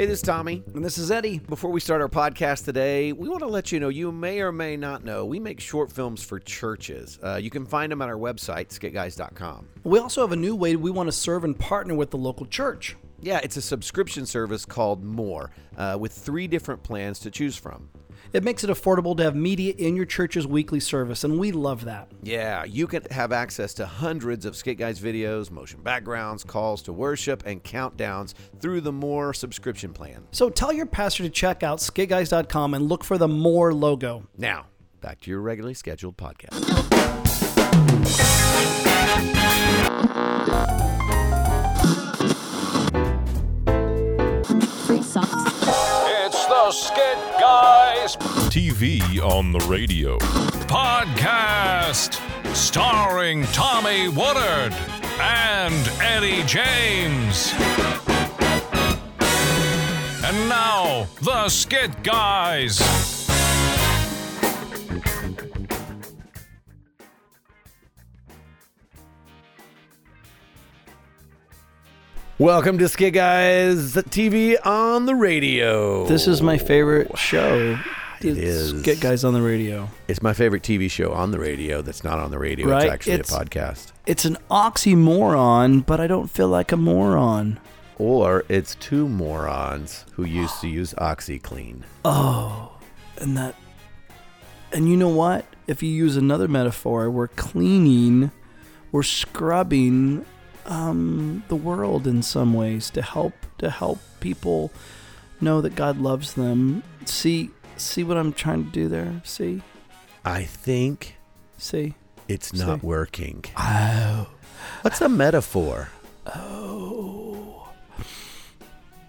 Hey, this is Tommy. And this is Eddie. Before we start our podcast today, we want to let you know you may or may not know we make short films for churches. Uh, you can find them at our website, skitguys.com. We also have a new way we want to serve and partner with the local church. Yeah, it's a subscription service called More uh, with three different plans to choose from. It makes it affordable to have media in your church's weekly service, and we love that. Yeah, you can have access to hundreds of Skit Guys videos, motion backgrounds, calls to worship, and countdowns through the More subscription plan. So tell your pastor to check out skitguys.com and look for the More logo. Now, back to your regularly scheduled podcast. Free TV on the radio. Podcast. Starring Tommy Woodard and Eddie James. And now, the Skit Guys. Welcome to Skit Guys TV on the radio. This is my favorite show. It It's is. Get Guys on the Radio. It's my favorite TV show on the radio that's not on the radio. Right, It's actually it's- a podcast. It's an oxymoron, but I don't feel like a moron. Or it's two morons who used to use OxiClean. Oh, and that. And you know what? If you use another metaphor, we're cleaning, we're scrubbing um, the world in some ways to help to help people know that God loves them. See, see what I'm trying to do there. See, I think see. it's not See. working. Oh, What's a metaphor? Oh.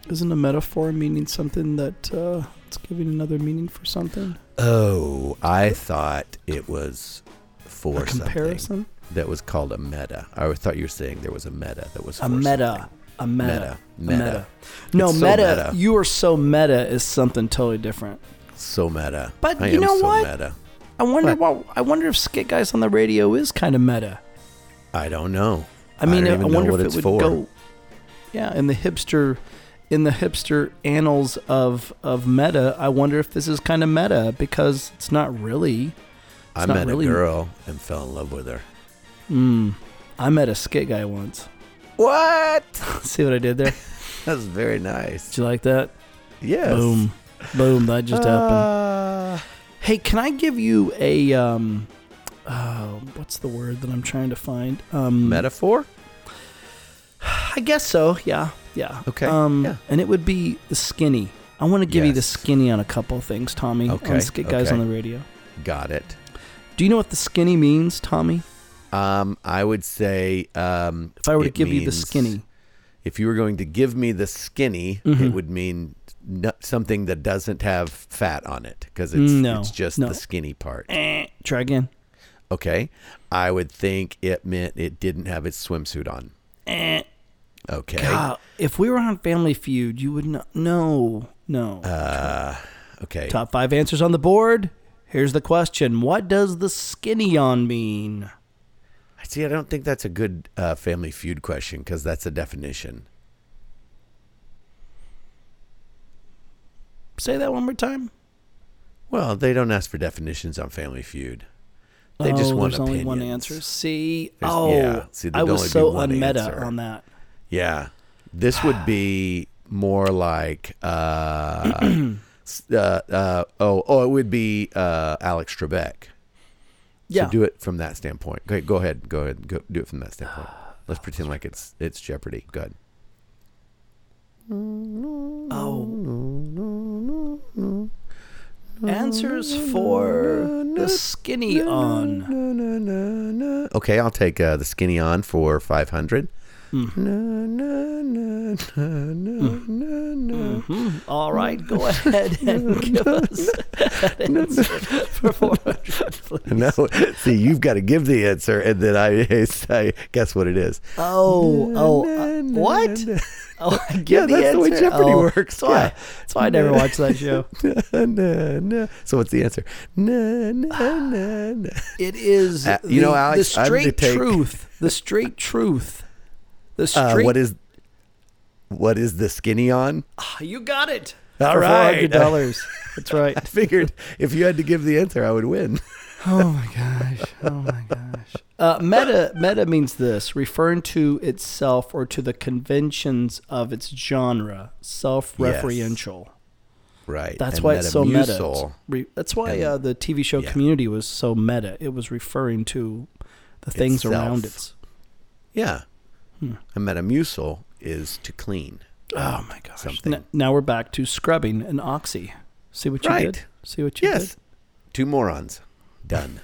Isn't a metaphor meaning something that uh, it's giving another meaning for something? Oh, I thought it was for a comparison. something that was called a meta. I thought you were saying there was a meta that was A for meta. A meta. Meta. A Meta. No, It's so meta, meta. You are so meta is something totally different. Something. So meta. But I you am know so what? Meta. I wonder What? what? I wonder if Skit Guys on the radio is kind of meta. I don't know. I mean, don't I, even know wonder what if it's it would for. go. Yeah, in the hipster, in the hipster annals of of meta, I wonder if this is kind of meta because it's not really. I not met really- a girl and fell in love with her. Mm, I met a Skit Guy once. What? See what I did there? That was very nice. Did you like that? Yes. Boom, boom. That just happened. Uh, Hey, can I give you a um, uh, what's the word that I'm trying to find? Um, metaphor? I guess so. Yeah, yeah. Okay, Um, yeah. and it would be the skinny. I want to give you the skinny on a couple of things, Tommy. Okay, On Skit Guys okay. on the radio. Got it. Do you know what the skinny means, Tommy? Um, I would say um, If I were to give you the skinny, If you were going to give me the skinny, Mhm. it would mean no, something that doesn't have fat on it because it's No, it's just no. the skinny part. eh, try again. Okay. I would think it meant it didn't have its swimsuit on. Eh. Okay. God, if we were on Family Feud, you would not. No, no. Uh, okay. Top five answers on the board. Here's the question: What does the skinny on mean? I see, I don't think that's a good uh, Family Feud question because that's a definition. Say that one more time. Well, they don't ask for definitions on Family Feud. They just oh, want there's only one answer. See, There's- oh, yeah, see, I was so unmeta on that. Yeah. This would be more like uh, uh, uh, oh oh it would be uh, Alex Trebek. Yeah. So do it from that standpoint. Go, go ahead. Go ahead. Go do it from that standpoint. Let's pretend like it's it's Jeopardy. Good. Oh. Answers for the skinny on. Okay, I'll take uh, the skinny on for Hmm, All right, go ahead and give us that answer for 400, please. No, see, you've got to give the answer, and then I, I guess what it is. Oh, oh, uh, what? Oh, give Yeah, that's the way? Jeopardy Oh, works. That's why, Yeah. that's why I never watched that show. Na, na. So what's the answer? Na, na, na. It is Uh, the, you know, Alex, the straight truth. the straight truth. The Uh, what is what is the skinny on? Ah, you got it. All For right. $400. That's right. I figured if you had to give the answer, I would win. Oh my gosh. Oh my gosh. Uh, meta meta means this, referring to itself or to the conventions of its genre, self-referential. Right. That's And why it's so meta. Re- That's why and- uh, the TV show yeah. Community was so meta. It was referring to the things Itself. around it. Yeah. Hmm. And Metamucil is to clean. Oh my gosh. Something. N- now we're back to scrubbing and oxy. See what you Right. did? See what you Yes. did? Two morons. Done.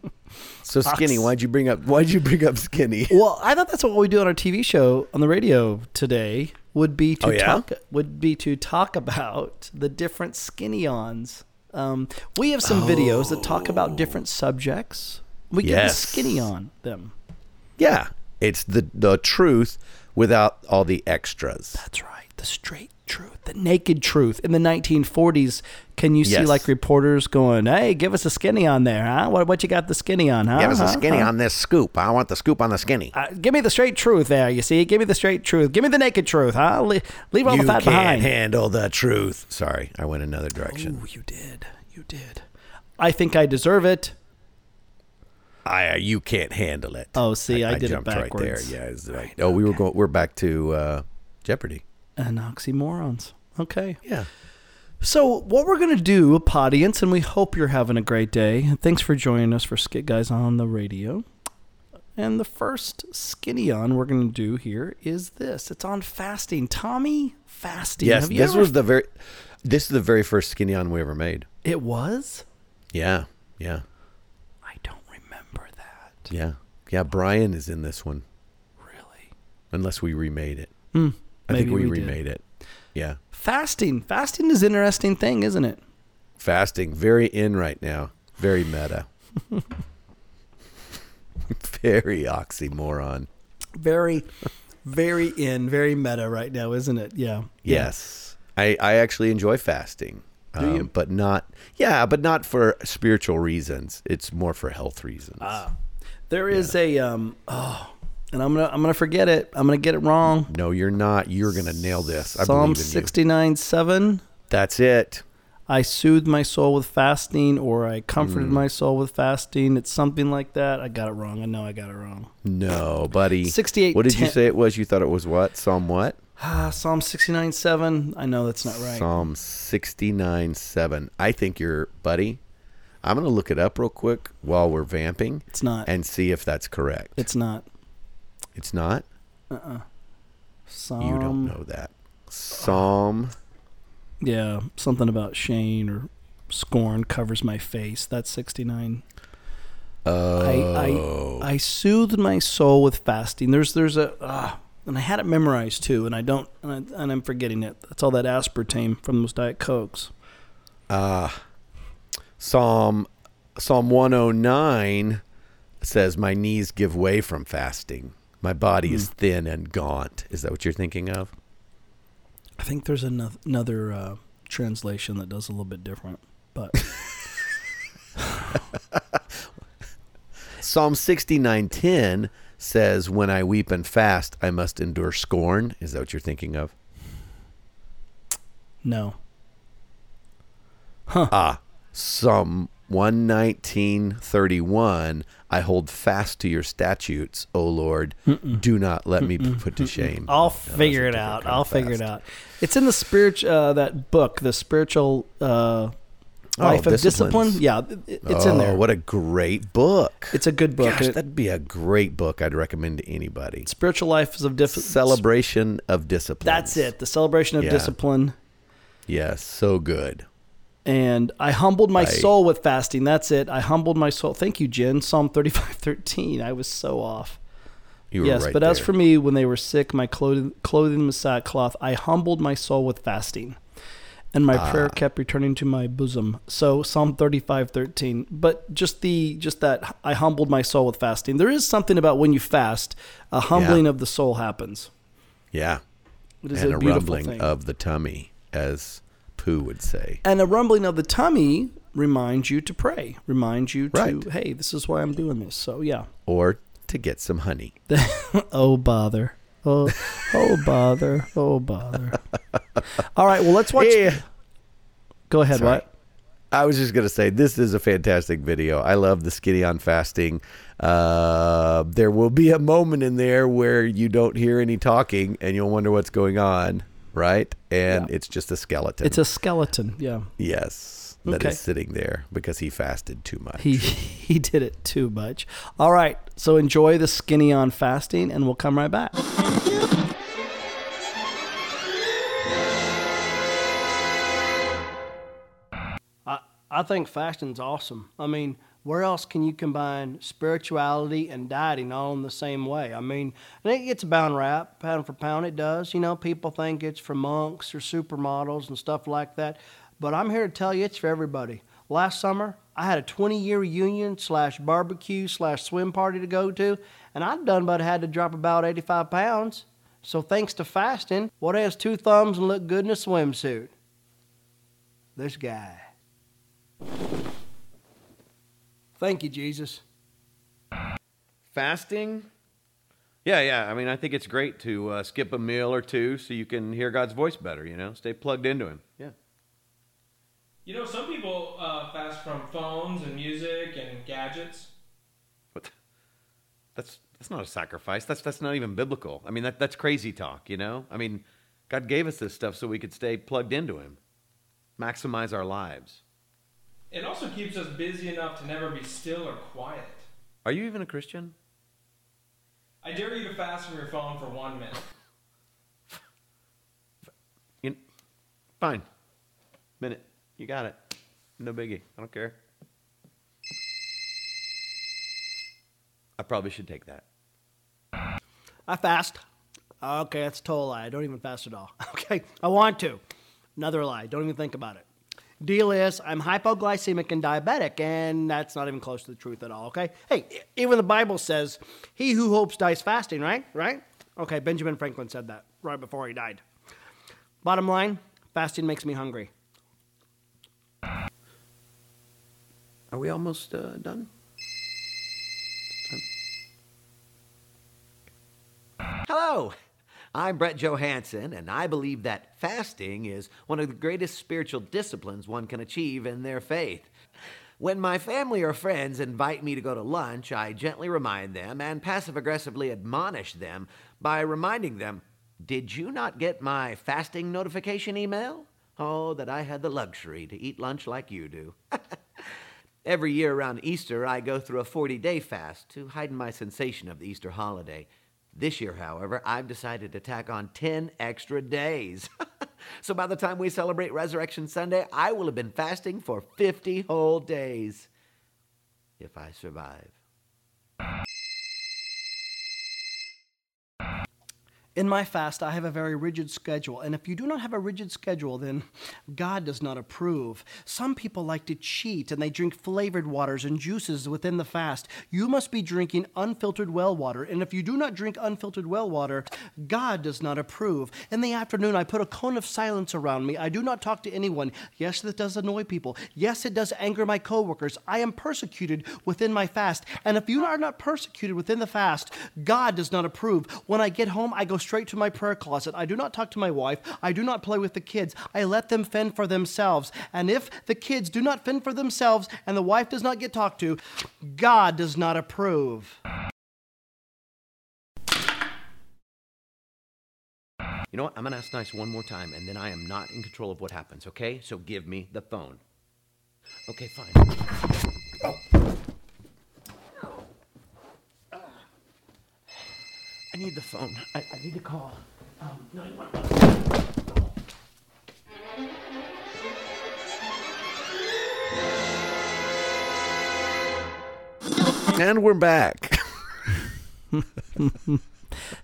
so skinny. Ox. Why'd you bring up? Why'd you bring up skinny? Well, I thought that's what we do on our TV show on the radio today would be to Oh, yeah? talk would be to talk about the different skinny ons. Um, we have some videos that talk about different subjects. We get the Yes. skinny on them. Yeah. It's the the truth without all the extras. That's right. The straight truth, the naked truth. In the 1940s, can you see like reporters going, "Hey, give us a skinny on there, huh? What, what you got the skinny on, huh? Give us a skinny Huh? on this scoop. I want the scoop on the skinny. Uh, give me the straight truth there. You see, give me the straight truth. Give me the naked truth, huh? Le- leave all you the fat can't behind. handle the truth. Sorry, I went another direction. Ooh, you did. You did. I think I deserve it. I you can't handle it. Oh, see, I did it jumped right there. Yeah. it's like- oh, we were going. We're back to uh, Jeopardy. And oxymorons. Okay. Yeah. So, what we're going to do, audience, and we hope you're having a great day. Thanks for joining us for Skit Guys on the Radio. And the first skinny on we're going to do here is this. It's on fasting. Tommy, fasting. Yes. Have you This ever- was the very. This is the very first skinny on we ever made. It was? Yeah. Yeah. I don't remember that. Yeah. Yeah. Brian is in this one, Really? unless we remade it. Hmm. I think we, we did. remade it. Yeah. Fasting. Fasting is an interesting thing, isn't it? Fasting, very in right now. Very meta. very oxymoron. Very, very in, very meta right now, isn't it? Yeah. Yes. I, I actually enjoy fasting. Do you? But not, yeah, but not for spiritual reasons. It's more for health reasons. Ah. There is a um oh, and I'm gonna I'm gonna forget it. I'm gonna get it wrong. no, you're not. You're to nail this. I Psalm believe in you. sixty nine seven. That's it. I soothed my soul with fasting, or I comforted Mm. my soul with fasting. It's something like that. I got it wrong. I know I got it wrong. No, buddy. 68, What did you 10 say it was? You thought it was what? Psalm what? Ah, Psalm sixty nine seven. I know that's not right. Psalm 69 7. I think you're, buddy. I'm going to look it up real quick while we're vamping It's not. and see if that's correct. it's not. It's not? Uh uh. Psalm. You don't know that. Psalm. Yeah, something about Shane or scorn covers my face. That's sixty nine. Oh. I, I I soothed my soul with fasting. There's there's a uh, and I had it memorized too, and I don't and, I, and I'm forgetting it. That's all that aspartame from those diet cokes. Ah. Psalm Psalm 109 says, My knees give way from fasting. My body is thin and gaunt. Is that what you're thinking of? I think there's another another uh, translation that does a little bit different, but Psalm 69:10 says, "When I weep and fast, I must endure scorn." Is that what you're thinking of? no. Ah, Psalm 119:31, "I hold fast to your statutes, O Lord. Do not let me be put to shame." I'll No, figure it out. I'll of figure it out. It's in the spiritual uh, that book, the spiritual uh, Oh, life of discipline. Yeah, it's oh, in there. What a great book. It's a good book. Gosh, it- that'd be a great book I'd recommend to anybody. spiritual life is of different Celebration of discipline. That's it. The celebration of Yeah. discipline. Yes, so good. And I humbled my soul with fasting. That's it. I humbled my soul. Thank you, Jen. Psalm thirty-five thirteen. I was so off. You were yes, right but as for me, when they were sick, my clothing, clothing was sackcloth. I humbled my soul with fasting, and my prayer Ah. kept returning to my bosom. So Psalm thirty-five thirteen. But just the just that I humbled my soul with fasting. There is something about when you fast, a humbling of the soul happens. yeah, It is and a a, rumbling thing. of the tummy, as Pooh would say. And a rumbling of the tummy reminds you to pray, reminds you to, Right. hey, this is why I'm doing this. So, yeah. Or to get some honey. oh bother. Oh, oh bother. Oh bother. All right. Well, let's watch. Yeah. Go ahead. Sorry. What? I was just gonna say this is a fantastic video. I love the skinny on fasting. Uh, there will be a moment in there where you don't hear any talking, and you'll wonder what's going on, right? And Yeah. it's just a skeleton. It's a skeleton. Yeah. yes, that is Okay. sitting there because he fasted too much. He he did it too much. All right. So enjoy the skinny on fasting, and we'll come right back. I I think fasting's awesome. I mean, where else can you combine spirituality and dieting all in the same way? I mean, and it gets a bound rap, pound for pound. It does. You know, people think it's for monks or supermodels and stuff like that. But I'm here to tell you, it's for everybody. Last summer, I had a 20 year reunion slash barbecue slash swim party to go to, and I'd done but had to drop about 85 pounds. So thanks to fasting, what has two thumbs and look good in a swimsuit? This guy. Thank you, Jesus. fasting. Yeah, yeah. I mean, I think it's great to uh, skip a meal or two so you can hear God's voice better. You know, stay plugged into Him. Yeah. You know, some people uh, fast from phones and music and gadgets. But that's that's not a sacrifice. That's that's not even biblical. I mean, that that's crazy talk. You know. I mean, God gave us this stuff so we could stay plugged into Him, maximize our lives. It also keeps us busy enough to never be still or quiet. Are you even a Christian? I dare you to fast from your phone for one minute. You, fine. Minute. You got it. No biggie. I don't care. I probably should take that. I fast. Okay, that's a total lie. I don't even fast at all. Okay, I want to. Another lie. Don't even think about it. Deal is, I'm hypoglycemic and diabetic, and that's not even close to the truth at all, okay? Hey, even the Bible says, he who hopes dies fasting, right? Right? Okay, Benjamin Franklin said that right before he died. Bottom line, fasting makes me hungry. Are we almost uh, done? Hello, I'm Brett Johansson, and I believe that fasting is one of the greatest spiritual disciplines one can achieve in their faith. When my family or friends invite me to go to lunch, I gently remind them and passive aggressively admonish them by reminding them, Did you not get my fasting notification email? Oh, that I had the luxury to eat lunch like you do. Every year around Easter, I go through a 40 day fast to heighten my sensation of the Easter holiday. This year, however, I've decided to tack on 10 extra days. so by the time we celebrate Resurrection Sunday, I will have been fasting for 50 whole days. If I survive. In my fast, I have a very rigid schedule, and if you do not have a rigid schedule, then God does not approve. Some people like to cheat and they drink flavored waters and juices within the fast. You must be drinking unfiltered well water, and if you do not drink unfiltered well water, God does not approve. In the afternoon, I put a cone of silence around me. I do not talk to anyone. Yes, that does annoy people. Yes, it does anger my coworkers. I am persecuted within my fast, and if you are not persecuted within the fast, God does not approve. When I get home, I go straight to my prayer closet. I do not talk to my wife. I do not play with the kids. I let them fend for themselves. And if the kids do not fend for themselves and the wife does not get talked to, God does not approve. You know what? I'm going to ask nice one more time, and then I am not in control of what happens, okay? So give me the phone. Okay, fine. I need the phone. I, I need to call. Um, 911. And we're back.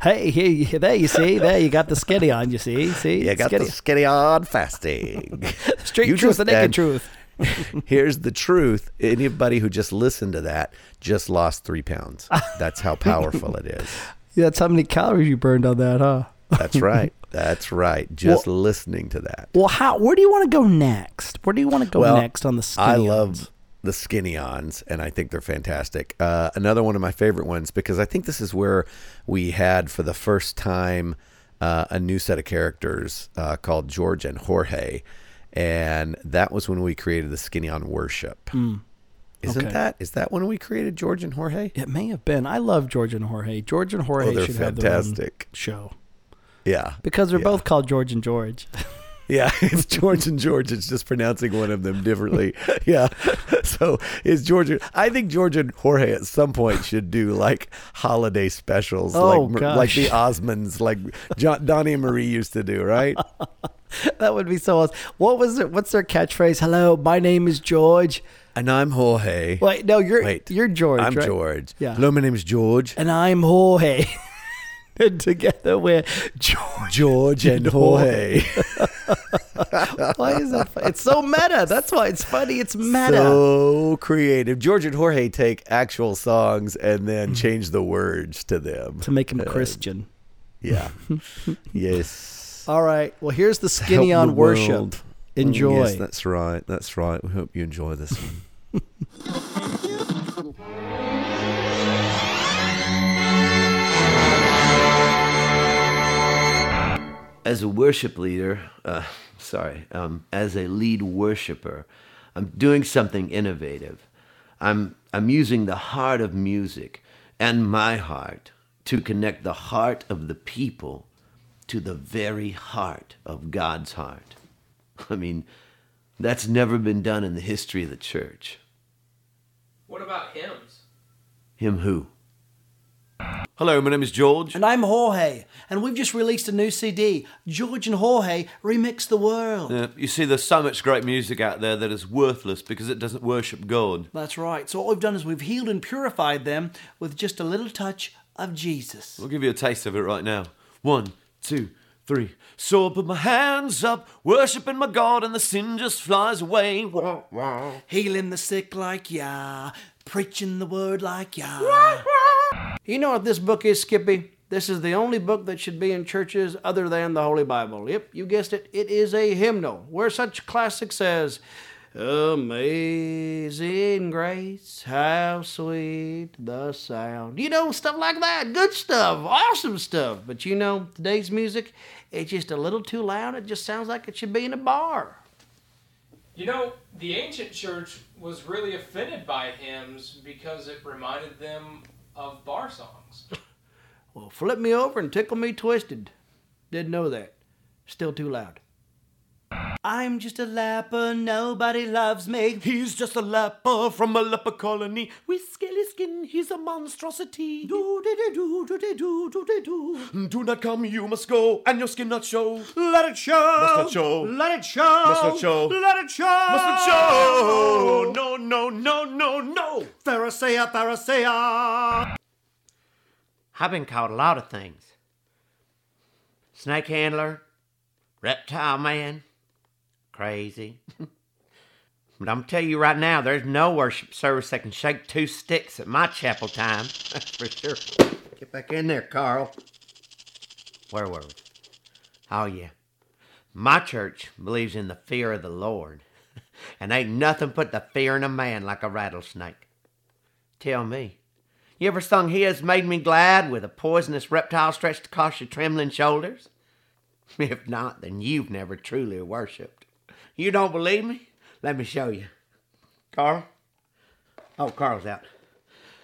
Hey, here, there you see, there you got the skitty on. You see, see, You got skitty. the skinny on fasting. straight You truth, just the naked truth. Here's the truth. Anybody who just listened to that just lost three pounds. That's how powerful it is. Yeah, that's how many calories you burned on that, huh? That's right. That's right. Just listening to that. Well, how? Where do you want to go next? Where do you want to go Well, next on the skinny I ons? love the Skinny-Ons, and I think they're fantastic. Uh, another one of my favorite ones because I think this is where we had for the first time uh, a new set of characters uh, called George and Jorge, and that was when we created the Skinny-On Worship. Isn't. Okay. that is that when we created George and Jorge? It may have been. I love George and Jorge. George and oh, Jorge Oh, should have their own fantastic. show Yeah, because they're Yeah. both called George and George. Yeah, it's George and George. It's just pronouncing one of them differently. Yeah. So it's George. I think George and Jorge at some point should do like holiday specials, Oh, like gosh. like the Osmonds, like John, Donny and Marie used to do, right? that would be so awesome. What was it? What's their catchphrase? Hello, my name is George. And I'm Jorge. Wait, no, you're Wait, you're George. I'm right? George. Yeah. Hello, my name is George. and I'm Jorge. And together we're George. George and Jorge. Why is that? Fun? It's so meta. That's why it's funny. It's meta. So creative. George and Jorge take actual songs and then mm-hmm. change the words to them. to make him Christian. Yeah. yes. All right. Well, here's the skinny Help on the worship. Mm, world. Enjoy. Yes, that's right. That's right. We hope you enjoy this one. As a worship leader, uh, sorry, um, as a lead worshiper, I'm doing something innovative. I'm, I'm using the heart of music and my heart to connect the heart of the people to the very heart of God's heart. I mean, that's never been done in the history of the church. What about hymns? Him who? Hello, my name is George. And I'm Jorge, and we've just released a new CD. George and Jorge remix the world. Uh, you see, there's so much great music out there that is worthless because it doesn't worship God. That's right. So what we've done is we've healed and purified them with just a little touch of Jesus. We'll give you a taste of it right now. One, two, three. So I put my hands up, worshiping my God, and the sin just flies away. Wah, wah. Healing the sick like ya, preaching the word like ya. You know what this book is, Skippy? This is the only book that should be in churches other than the Holy Bible. Yep, you guessed it. It is a hymnal where such classics as Amazing Grace, how sweet the sound. You know, stuff like that. Good stuff, awesome stuff. But you know, today's music, it's just a little too loud. It just sounds like it should be in a bar. You know, the ancient church was really offended by hymns because it reminded them of bar songs. Well, flip me over and tickle me twisted. Didn't know that. Still too loud. I'm just a leper, nobody loves me. He's just a leper from a leper colony. With scaly skin, he's a monstrosity. Do de do do do de do do de do. Do not come, you must go, and your skin not show. Let it show. Must not show. Let it show. Must not show. Let it show. Must not show. No no no no no. Pharisee, Pharisee. I've been caught a lot of things. Snake handler, reptile man crazy. but I'm going to tell you right now, there's no worship service that can shake two sticks at my chapel time. That's for sure. Get back in there, Carl. Where were we? Oh, yeah. My church believes in the fear of the Lord. and ain't nothing put the fear in a man like a rattlesnake. Tell me. You ever sung He Has Made Me Glad with a poisonous reptile stretched across your trembling shoulders? If not, then you've never truly worshipped. You don't believe me? Let me show you. Carl? Oh, Carl's out.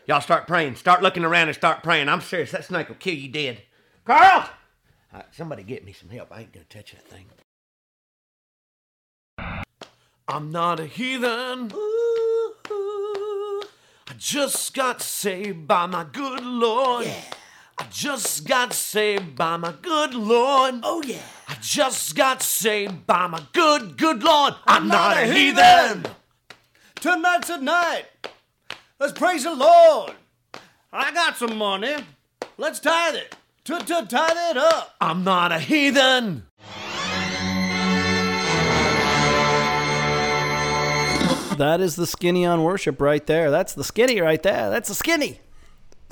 Y'all start praying. Start looking around and start praying. I'm serious. That snake will kill you dead. Carl! Right, somebody get me some help. I ain't gonna touch that thing. I'm not a heathen. I just got saved by my good Lord. Yeah. I just got saved by my good Lord. Oh, yeah. I just got saved by my good, good Lord. I'm, not, a heathen. Tonight's a night. Let's praise the Lord. I got some money. Let's tithe it. Tithe it up. I'm not a heathen. That is the skinny on worship right there. That's the skinny right there. That's the skinny.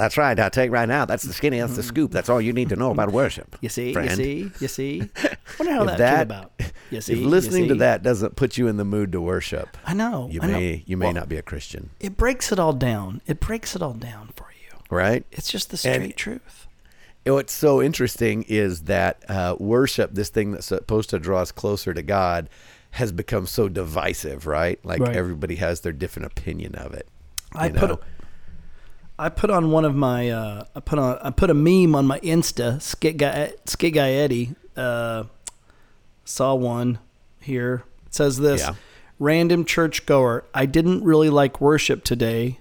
That's right. I'll tell you right now. That's the skinny. That's the scoop. That's all you need to know about worship. You see, friend. you see, you see. Wonder how If that, that- came about. You if see? You listening to that doesn't put you in the mood to worship, I know. you I know. may you may Well, not be a Christian, It breaks it all down. It breaks it all down for you. right? It's just the straight And- truth. What's so interesting is that uh, worship, this thing that's supposed to draw us closer to God, has become so divisive, right? Like Right. everybody has their different opinion of it. I you put know? I put on one of my uh, I put on I put a meme on my Insta. Skit guy Skit guy Eddie uh, saw one here. It says this: Yeah. random churchgoer. I didn't really like worship today,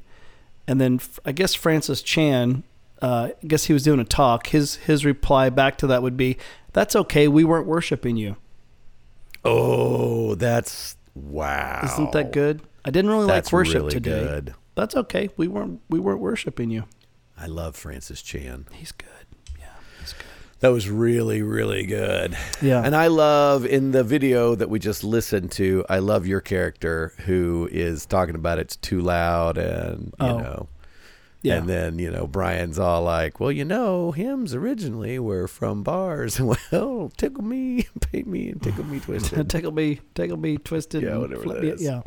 and then I guess Francis Chan. Uh, I guess he was doing a talk. His his reply back to that would be, "That's okay. We weren't worshiping you." Oh, that's wow! Isn't that good? I didn't really That's like worship really today. good. That's okay. We weren't we weren't worshiping you. I love Francis Chan. He's good. Yeah, he's good. That was really, really good. Yeah. And I love in the video that we just listened to, I love your character who is talking about it's too loud and, you Oh. know. Yeah. And then, you know, Brian's all like, well, you know, hymns originally were from bars. well, tickle me, paint me, and tickle me twisted. tickle me, tickle me, twisted. Yeah, whatever that me- is. Yeah.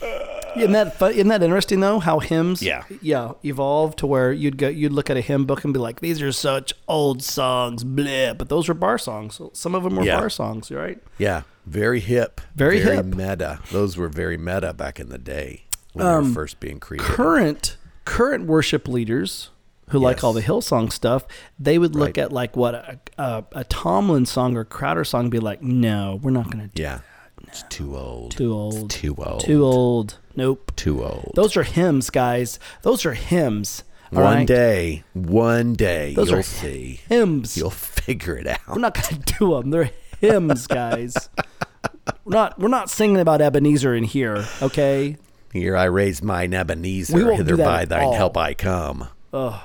Uh. Isn't that fun? Isn't that interesting though? How hymns, Yeah. yeah, evolved to where you'd go, you'd look at a hymn book and be like, "These are such old songs," bleh. But those were bar songs. Some of them were Yeah. bar songs, right? yeah. Very hip. Very hip. meta. Those were very meta back in the day when they Um, were first being created. Current current worship leaders who like all the Hillsong stuff, they would look Right. at like what a, a, a Tomlin song or Crowder song, and be like, "No, we're not going to do yeah. It's too old. too old, It's too old. too old. Nope." Too old. Those are hymns, guys. Those are hymns. all one right? day, one day, Those you'll are see. hymns. You'll figure it out. We're not going to do them. They're hymns, guys. we're not. We're not singing about Ebenezer in here. Okay. Here I raise mine Ebenezer, We won't do hither that by thine all. help I come. Ugh.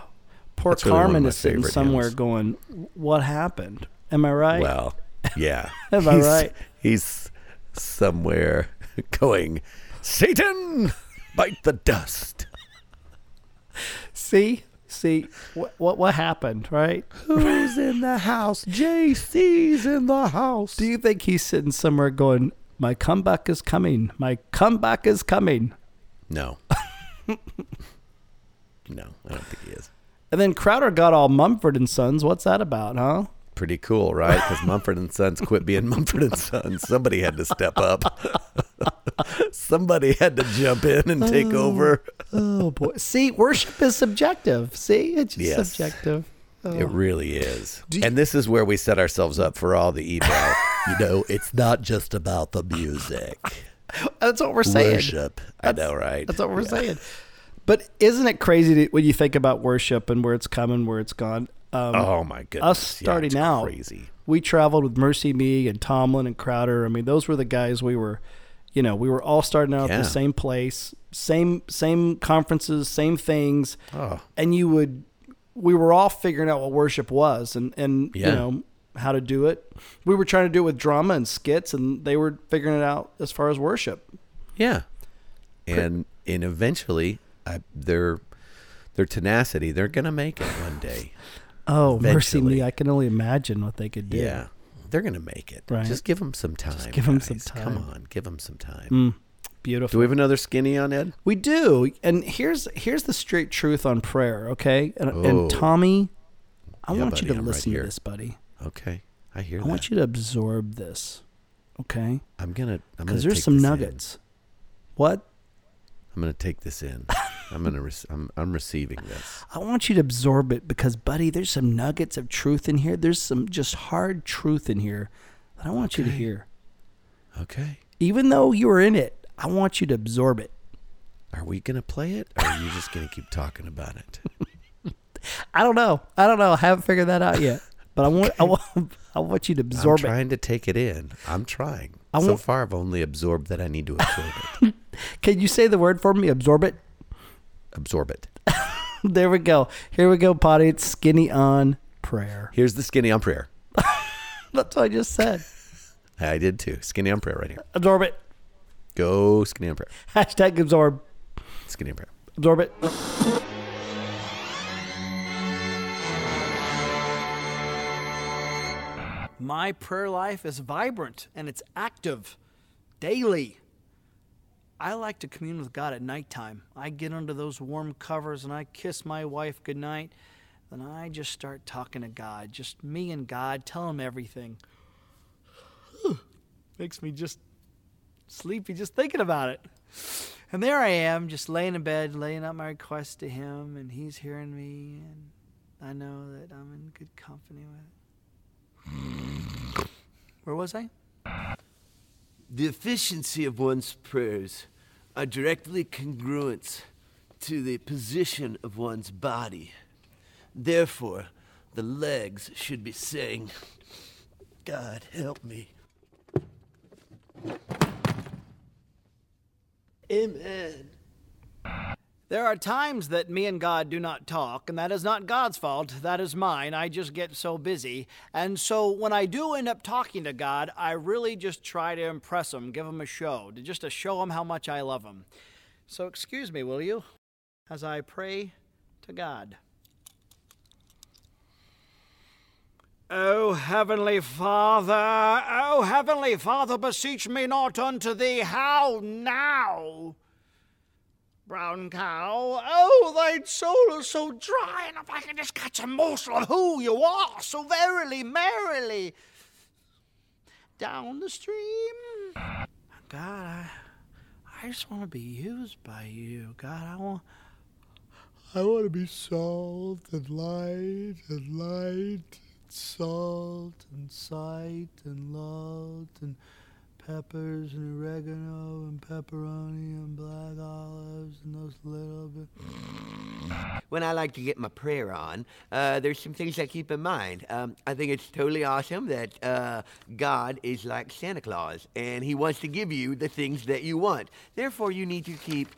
Poor That's really Carmen my is sitting somewhere hymns. going, "What happened? Am I right?" Well, yeah. Am I he's, right? He's somewhere going, Satan, bite the dust. See, see what what what happened, right? Who's in the house? JC's in the house. Do you think he's sitting somewhere going, "My comeback is coming. My comeback is coming." No. no, I don't think he is. And then Crowder got all Mumford and Sons. What's that about, huh? Pretty cool, right? Because Mumford and Sons quit being Mumford and Sons. Somebody had to step up. Somebody had to jump in and take oh, over. Oh boy! See, worship is subjective. See, it's just Yes. subjective. It oh. really is. and this is where we set ourselves up for all the email. you know, it's not just about the music. That's what we're saying. Worship. I know, right? That's what we're Yeah. saying. But isn't it crazy to, when you think about worship and where it's coming, where it's gone? Um, Oh my goodness. us starting it's out, Crazy. we traveled with MercyMe and Tomlin and Crowder. I mean, those were the guys we were, you know, we were all starting out at the same place, same same conferences, same things, Oh. and you would, we were all figuring out what worship was and and Yeah. you know how to do it. We were trying to do it with drama and skits, and they were figuring it out as far as worship. Yeah. And and eventually I, their their tenacity, they're gonna make it one day. Oh, mercy me! I can only imagine what they could do. Yeah. They're gonna make it. Right. Just give them some time. give 'em some guys. Come time. Come on, give them some time. Mm, beautiful. Do we have another skinny on Ed? We do, and here's here's the straight truth on prayer. Okay, and, Oh. and Tommy, I Yeah, want buddy, you to I'm listen here. to this, buddy. Okay, I hear I that. want you to absorb this. Okay, I'm gonna. Because there's take some this in. nuggets. What? I'm gonna take this in. I'm gonna. Re- I'm. I'm receiving this. I want you to absorb it because, buddy, there's some nuggets of truth in here. There's some just hard truth in here that I want you to hear. Okay. Even though you are in it, I want you to absorb it. Are we gonna play it, or are you just gonna keep talking about it? I don't know. I don't know. I haven't figured that out yet. But I want, I want, I want you to absorb I'm absorb it. trying to take it in. I'm trying. I so won't- far, I've only absorbed that I need to absorb it. Can you say the word for me? Absorb it. Absorb it. There we go. Here we go, potty. It's skinny on prayer. Here's the skinny on prayer. That's what I just said. I did too. Skinny on prayer right here. Absorb it. Go skinny on prayer. Hashtag absorb. Skinny on prayer. Absorb it. My prayer life is vibrant and it's active daily. I like to commune with God at nighttime. I get under those warm covers and I kiss my wife goodnight. Then I just start talking to God, just me and God, tell him everything. Makes me just sleepy just thinking about it. And there I am, just laying in bed, laying out my request to him, and he's hearing me, and I know that I'm in good company with it. Where was I? The efficiency of one's prayers are directly congruent to the position of one's body. Therefore, the legs should be saying, God help me. Amen. There are times that me and God do not talk, and that is not God's fault. That is mine. I just get so busy. And so when I do end up talking to God, I really just try to impress Him, give Him a show, to just to show Him how much I love Him. So excuse me, will you, as I pray to God. O Heavenly Father, O Heavenly Father, beseech me not unto Thee. How now? Brown cow. Oh, thy soul is so dry, and if I can just catch a morsel of who you are, so verily, merrily, down the stream. God, I, I just want to be used by you. God, I want, I want to be salt and light and light, and salt and sight and light and peppers and oregano and pepperoni and black olives and those little bit. When I like to get my prayer on, uh, there's some things I keep in mind. Um, I think it's totally awesome that uh, God is like Santa Claus and he wants to give you the things that you want. Therefore, you need to keep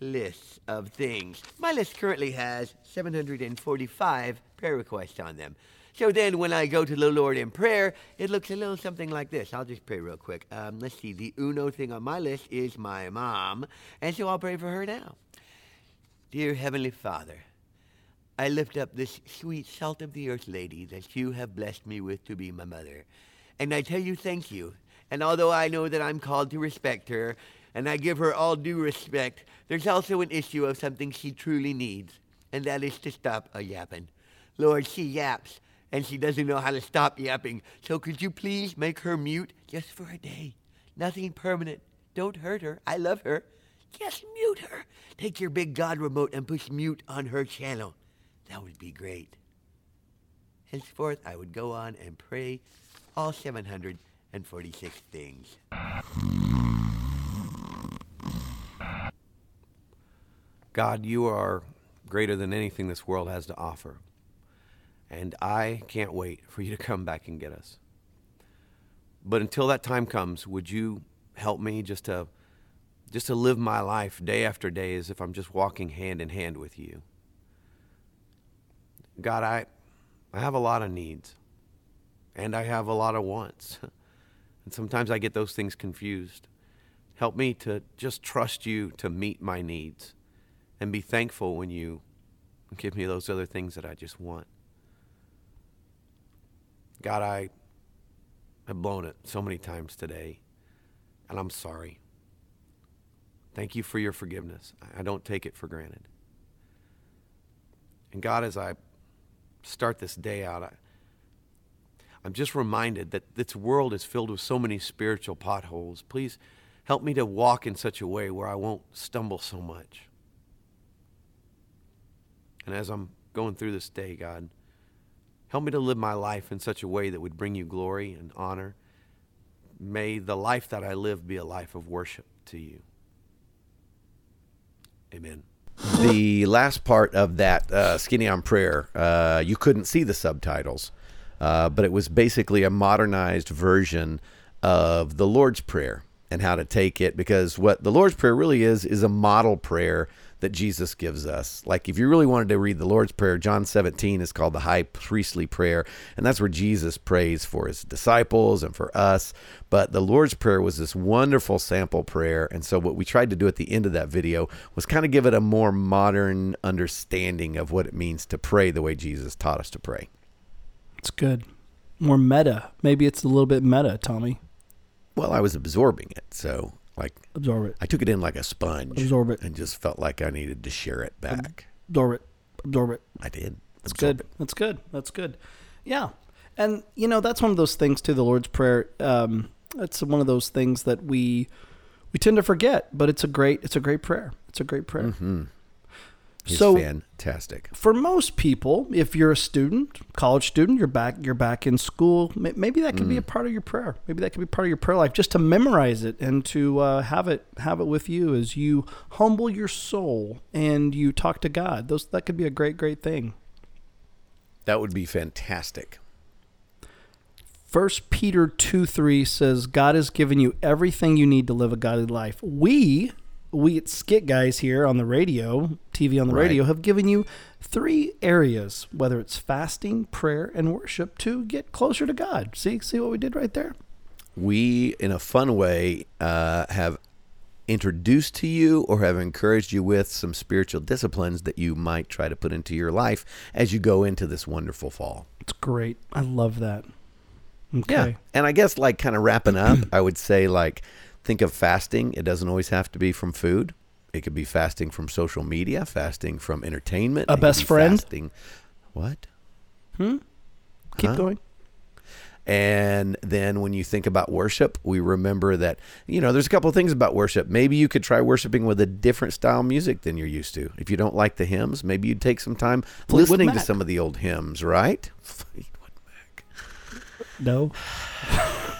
lists of things. My list currently has 745 prayer requests on them. So then, when I go to the Lord in prayer, it looks a little something like this. I'll just pray real quick. Um, let's see. The uno thing on my list is my mom, and so I'll pray for her now. Dear Heavenly Father, I lift up this sweet salt of the earth lady that you have blessed me with to be my mother. And I tell you thank you. And although I know that I'm called to respect her, and I give her all due respect, there's also an issue of something she truly needs, and that is to stop a yapping. Lord, she yaps, and she doesn't know how to stop yapping. So could you please make her mute just for a day? Nothing permanent. Don't hurt her. I love her. Just mute her. Take your big God remote and push mute on her channel. That would be great. Henceforth, I would go on and pray all 746 things. God, you are greater than anything this world has to offer. And I can't wait for you to come back and get us. But until that time comes, would you help me just to just to live my life day after day as if I'm just walking hand in hand with you? God, I I have a lot of needs and I have a lot of wants. And sometimes I get those things confused. Help me to just trust you to meet my needs and be thankful when you give me those other things that I just want. God, I have blown it so many times today, and I'm sorry. Thank you for your forgiveness. I don't take it for granted. And God, as I start this day out, I, I'm just reminded that this world is filled with so many spiritual potholes. Please help me to walk in such a way where I won't stumble so much. And as I'm going through this day, God, help me to live my life in such a way that would bring you glory and honor. May the life that I live be a life of worship to you. Amen. The last part of that uh, skinny on prayer, uh, you couldn't see the subtitles, uh, but it was basically a modernized version of the Lord's Prayer and how to take it because what the Lord's Prayer really is is a model prayer that Jesus gives us. Like if you really wanted to read the Lord's Prayer, John 17 is called the high priestly prayer, and that's where Jesus prays for his disciples and for us. But the Lord's Prayer was this wonderful sample prayer, and so what we tried to do at the end of that video was kind of give it a more modern understanding of what it means to pray the way Jesus taught us to pray. It's good. more meta. Maybe it's a little bit meta, Tommy. Well, I was absorbing it, so like Absorb it. I took it in like a sponge, Absorb it. and just felt like I needed to share it back. Absorb it. Absorb it. I did. That's Absorb good. it. That's good. That's good. Yeah. And you know, that's one of those things too, the Lord's Prayer. Um, it's one of those things that we we tend to forget, but it's a great it's a great prayer. It's a great prayer. Mm-hmm. It's So- fantastic. For most people, if you're a student, college student, you're back you're back in school, maybe that could be a part of your prayer. Maybe that could be part of your prayer life just to memorize it and to uh, have it have it with you as you humble your soul and you talk to God. Those that could be a great great thing. That would be fantastic. First Peter 2 3 says, God has given you everything you need to live a godly life. We, we at Skit Guys here on the radio, TV on the Right. radio, have given you three areas, whether it's fasting, prayer, and worship, to get closer to God. See, see what we did right there? we, in a fun way, uh, have introduced to you or have encouraged you with some spiritual disciplines that you might try to put into your life as you go into this wonderful fall. It's great. I love that. Okay. Yeah. And I guess, like, kind of wrapping up, I would say, like, think of fasting. It doesn't always have to be from food. It could be fasting from social media, fasting from entertainment. A best be friend? Fasting. What? Hmm. Keep Huh? going. And then when you think about worship, we remember that, you know, there's a couple of things about worship. Maybe you could try worshiping with a different style music than you're used to. If you don't like the hymns, maybe you'd take some time Fleetwood listening to some of the old hymns, right? Fleetwood Mac. No.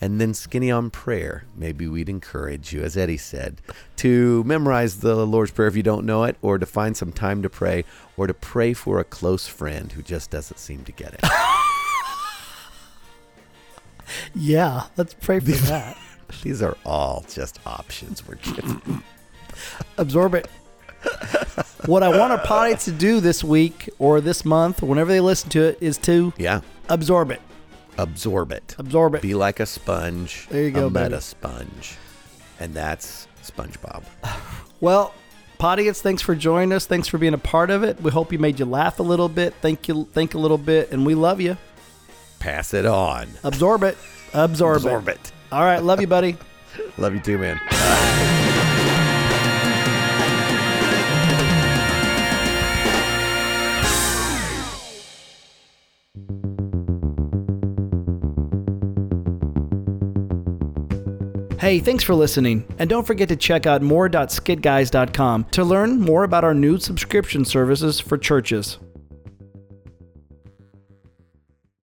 And then skinny on prayer. Maybe we'd encourage you, as Eddie said, to memorize the Lord's Prayer if you don't know it, or to find some time to pray, or to pray for a close friend who just doesn't seem to get it. Yeah, let's pray for that. These are all just options we're giving. absorb it. what I want our potty to do this week or this month, whenever they listen to it, is to Yeah. absorb it. Absorb it. Absorb it. Be like a sponge. There you go, A meta baby. sponge. And that's SpongeBob. Well, Pottiettes, thanks for joining us. Thanks for being a part of it. We hope you made you laugh a little bit. Thank you, think a little bit, and we love you. Pass it on. Absorb it. Absorb, Absorb it. it. All right, love you, buddy. Love you too, man. Hey, thanks for listening. And don't forget to check out more.skitguys.com to learn more about our new subscription services for churches.